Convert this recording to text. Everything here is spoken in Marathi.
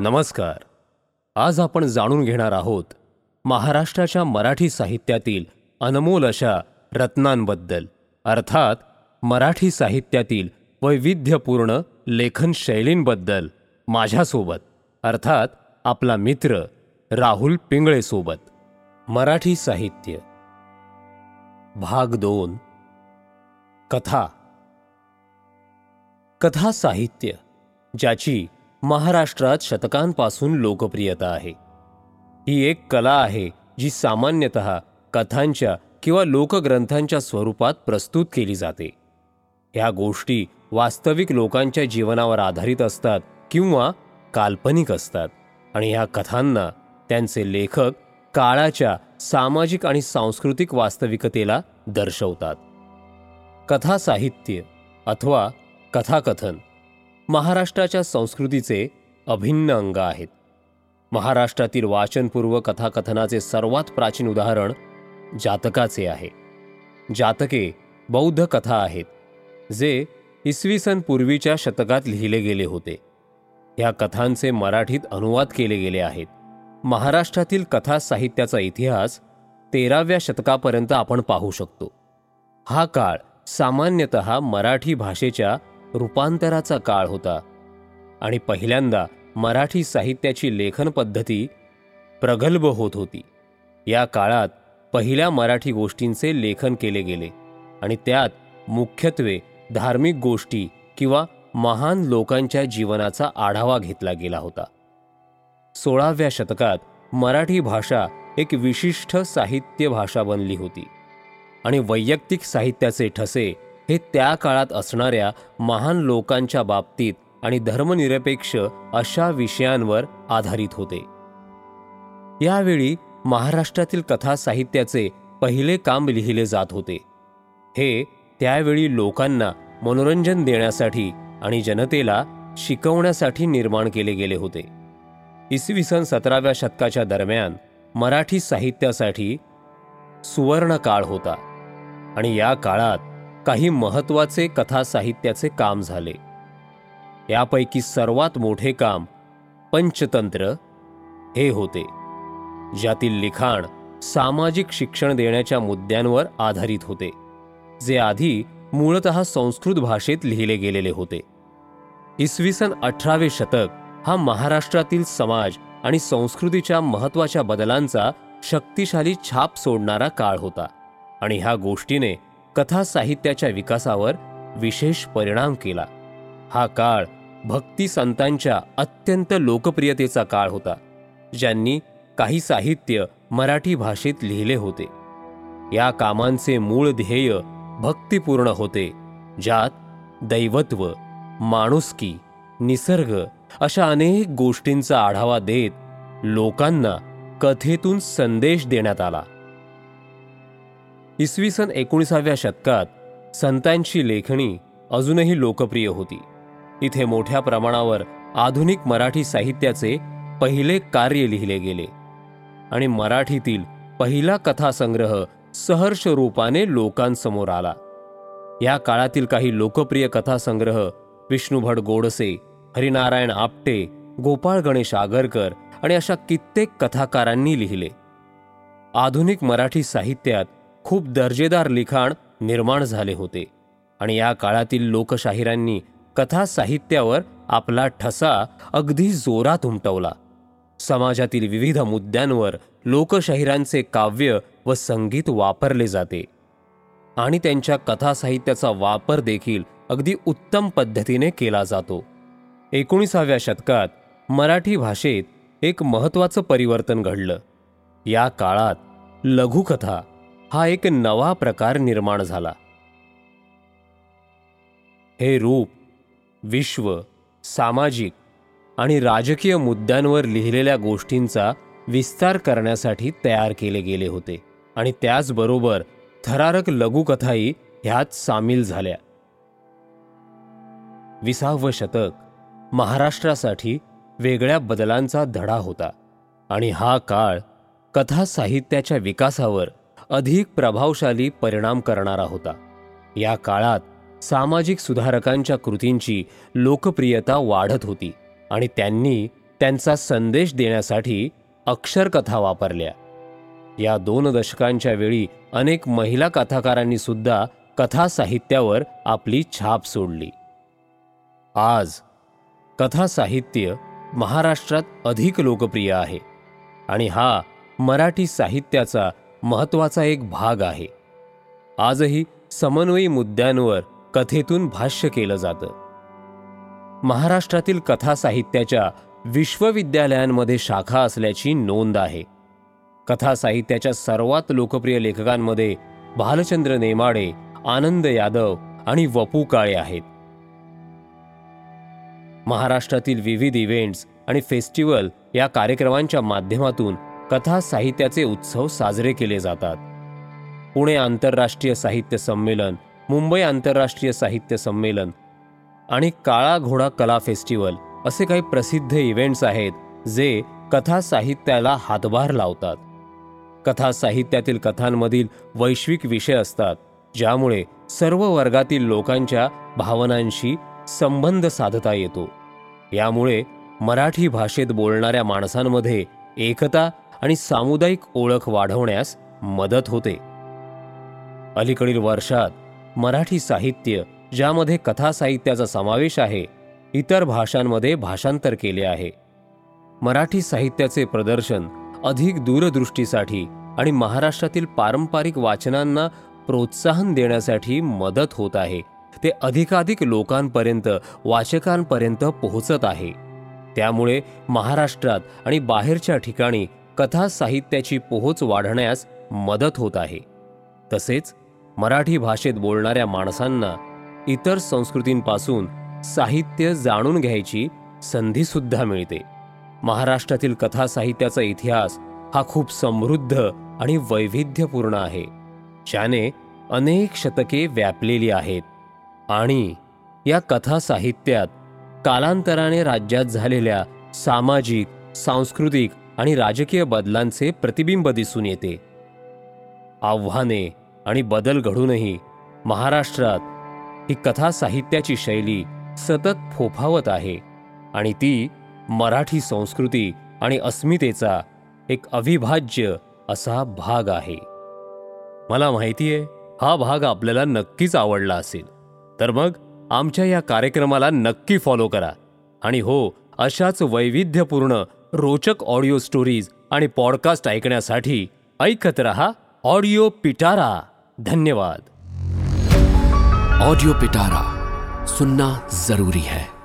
नमस्कार. आज आपण जाणून घेणार आहोत महाराष्ट्राच्या मराठी साहित्यातील अनमोल अशा रत्नांबद्दल. अर्थात मराठी साहित्यातील वैविध्यपूर्ण लेखन शैलींबद्दल माझ्यासोबत. अर्थात आपला मित्र राहुल पिंगळेसोबत. मराठी साहित्य. भाग दोन. कथा. कथा साहित्य ज्याची महाराष्ट्रात शतकांपासून लोकप्रियता आहे. ही एक कला आहे जी सामान्यतः कथांच्या किंवा लोकग्रंथांच्या स्वरूपात प्रस्तुत केली जाते. ह्या गोष्टी वास्तविक लोकांच्या जीवनावर आधारित असतात किंवा काल्पनिक असतात आणि ह्या कथांना त्यांचे लेखक काळाच्या सामाजिक आणि सांस्कृतिक वास्तविकतेला दर्शवतात. कथा साहित्य अथवा कथाकथन महाराष्ट्राच्या संस्कृतीचे अभिन्न अंग आहेत. महाराष्ट्रातील वाचनपूर्व कथाकथनाचे सर्वात प्राचीन उदाहरण जातकाचे आहे. जातके बौद्ध कथा आहेत जे इसवी सन पूर्वीच्या शतकात लिहिले गेले होते. ह्या कथांचे मराठीत अनुवाद केले गेले आहेत. महाराष्ट्रातील कथा साहित्याचा इतिहास तेराव्या शतकापर्यंत आपण पाहू शकतो. हा काळ सामान्यतः मराठी भाषेच्या रूपांतराचा काळ होता आणि पहिल्यांदा मराठी साहित्याची लेखन पद्धती प्रगल्भ होत होती. या काळात पहिल्या मराठी गोष्टींचे लेखन केले गेले आणि त्यात मुख्यत्वे धार्मिक गोष्टी किंवा महान लोकांच्या जीवनाचा आढावा घेतला गेला होता. सोळाव्या शतकात मराठी भाषा एक विशिष्ट साहित्य भाषा बनली होती आणि वैयक्तिक साहित्याचे ठसे हे त्या काळात असणाऱ्या महान लोकांच्या बाबतीत आणि धर्मनिरपेक्ष अशा विषयांवर आधारित होते. यावेळी महाराष्ट्रातील कथा साहित्याचे पहिले काम लिहिले जात होते. हे त्यावेळी लोकांना मनोरंजन देण्यासाठी आणि जनतेला शिकवण्यासाठी निर्माण केले गेले होते. इसवी सन सतराव्या शतकाच्या दरम्यान मराठी साहित्यासाठी सुवर्ण काळ होता आणि या काळात काही महत्त्वाचे कथा साहित्याचे काम झाले. यापैकी सर्वात मोठे काम पंचतंत्र हे होते ज्यातील लिखाण सामाजिक शिक्षण देण्याच्या मुद्द्यांवर आधारित होते जे आधी मूळत संस्कृत भाषेत लिहिले गेलेले होते. इसवी सन अठरावे शतक हा महाराष्ट्रातील समाज आणि संस्कृतीच्या महत्त्वाच्या बदलांचा शक्तिशाली छाप सोडणारा काळ होता आणि ह्या गोष्टीने कथा साहित्याच्या विकासावर विशेष परिणाम केला. हा काळ भक्ती संतांच्या अत्यंत लोकप्रियतेचा काळ होता ज्यांनी काही साहित्य मराठी भाषेत लिहिले होते. या कामांचे मूळ ध्येय भक्तिपूर्ण होते ज्यात दैवत्व माणुसकी निसर्ग अशा अनेक गोष्टींचा आढावा देत लोकांना कथेतून संदेश देण्यात आला. इसवी सन एकोणीसाव्या शतकात संतांची लेखणी अजूनही लोकप्रिय होती. इथे मोठ्या प्रमाणावर आधुनिक मराठी साहित्याचे पहिले कार्य लिहिले गेले आणि मराठीतील पहिला कथासंग्रह सहर्ष रूपाने लोकांसमोर आला. या काळातील काही लोकप्रिय कथासंग्रह विष्णुभट गोडसे हरिनारायण आपटे गोपाळ गणेश आगरकर आणि अशा कित्येक कथाकारांनी लिहिले. आधुनिक मराठी साहित्यात खूप दर्जेदार लिखाण निर्माण झाले होते. आणि या काळातील लोकशाहिरांनी कथा साहित्यावर आपला ठसा अगदी जोरात उमटवला. समाजातील विविध मुद्द्यांवर लोकशाहिरांचे काव्य व संगीत वापरले जाते. आणि त्यांच्या कथा साहित्याचा वापर देखील अगदी उत्तम पद्धतीने केला जातो. एकोणीसाव्या शतकात मराठी भाषेत एक महत्त्वाचं परिवर्तन घडलं. या काळात लघुकथा हा एक नवा प्रकार निर्माण झाला. हे रूप विश्व सामाजिक आणि राजकीय मुद्द्यांवर लिहिलेल्या गोष्टींचा विस्तार करण्यासाठी तयार केले गेले होते आणि त्याचबरोबर थरारक लघुकथाही ह्यात सामील झाल्या. विसावं शतक महाराष्ट्रासाठी वेगळ्या बदलांचा धडा होता आणि हा काळ कथा साहित्याच्या विकासावर अधिक प्रभावशाली परिणाम करणारा होता. या काळात सामाजिक सुधारकांच्या कृतींची लोकप्रियता वाढत होती आणि त्यांनी त्यांचा संदेश देण्यासाठी अक्षरकथा वापरल्या. या दोन दशकांच्या वेळी अनेक महिला कथाकारांनी सुद्धा कथा साहित्यावर आपली छाप सोडली. आज कथा साहित्य महाराष्ट्रात अधिक लोकप्रिय आहे आणि हा मराठी साहित्याचा महत्त्वाचा एक भाग आहे. आजही समन्वयी मुद्द्यांवर कथेतून भाष्य केलं जातं. महाराष्ट्रातील कथा साहित्याच्या विश्वविद्यालयांमध्ये शाखा असल्याची नोंद आहे. कथा साहित्याच्या सर्वात लोकप्रिय लेखकांमध्ये भालचंद्र नेमाडे आनंद यादव आणि वपू काळे आहेत. महाराष्ट्रातील विविध इव्हेंट्स आणि फेस्टिवल या कार्यक्रमांच्या माध्यमातून कथा साहित्याचे उत्सव साजरे केले जातात. पुणे आंतरराष्ट्रीय साहित्य संमेलन मुंबई आंतरराष्ट्रीय साहित्य संमेलन आणि काळा घोडा कला फेस्टिवल असे काही प्रसिद्ध इव्हेंट्स आहेत जे कथा साहित्याला हातभार लावतात. कथा साहित्यातील कथांमधील वैश्विक विषय असतात ज्यामुळे सर्व वर्गातील लोकांच्या भावनांशी संबंध साधता येतो. यामुळे मराठी भाषेत बोलणाऱ्या माणसांमध्ये एकता आणि सामुदायिक ओळख वाढवण्यास मदत होते. अलीकडील वर्षात मराठी साहित्य ज्यामध्ये कथा साहित्याचा समावेश आहे इतर भाषांमध्ये भाषांतर केले आहे. मराठी साहित्याचे प्रदर्शन अधिक दूरदृष्टीसाठी आणि महाराष्ट्रातील पारंपरिक वाचनांना प्रोत्साहन देण्यासाठी मदत होत आहे. ते अधिकाधिक लोकांपर्यंत वाचकांपर्यंत पोहोचत आहे. त्यामुळे महाराष्ट्रात आणि बाहेरच्या ठिकाणी कथा साहित्याची पोहोच वाढण्यास मदत होत आहे. तसेच मराठी भाषेत बोलणाऱ्या माणसांना इतर संस्कृतींपासून साहित्य जाणून घ्यायची संधीसुद्धा मिळते. महाराष्ट्रातील कथा साहित्याचा इतिहास हा खूप समृद्ध आणि वैविध्यपूर्ण आहे ज्याने अनेक शतके व्यापलेली आहेत आणि या कथा साहित्यात कालांतराने राज्यात झालेल्या सामाजिक सांस्कृतिक आणि राजकीय बदलांचे प्रतिबिंब दिसून येते. आव्हाने आणि बदल घडूनही महाराष्ट्रात ही कथा साहित्याची शैली सतत फोफावत आहे आणि ती मराठी संस्कृती आणि अस्मितेचा एक अविभाज्य असा भाग आहे. मला माहितीये हा भाग आपल्याला नक्कीच आवडला असेल. तर मग आमच्या या कार्यक्रमाला नक्की फॉलो करा. आणि हो अशाच वैविध्यपूर्ण रोचक ऑडिओ स्टोरीज आणि पॉडकास्ट ऐकण्यासाठी ऐकत रहा ऑडिओ पिटारा. धन्यवाद. ऑडिओ पिटारा सुनना जरूरी है.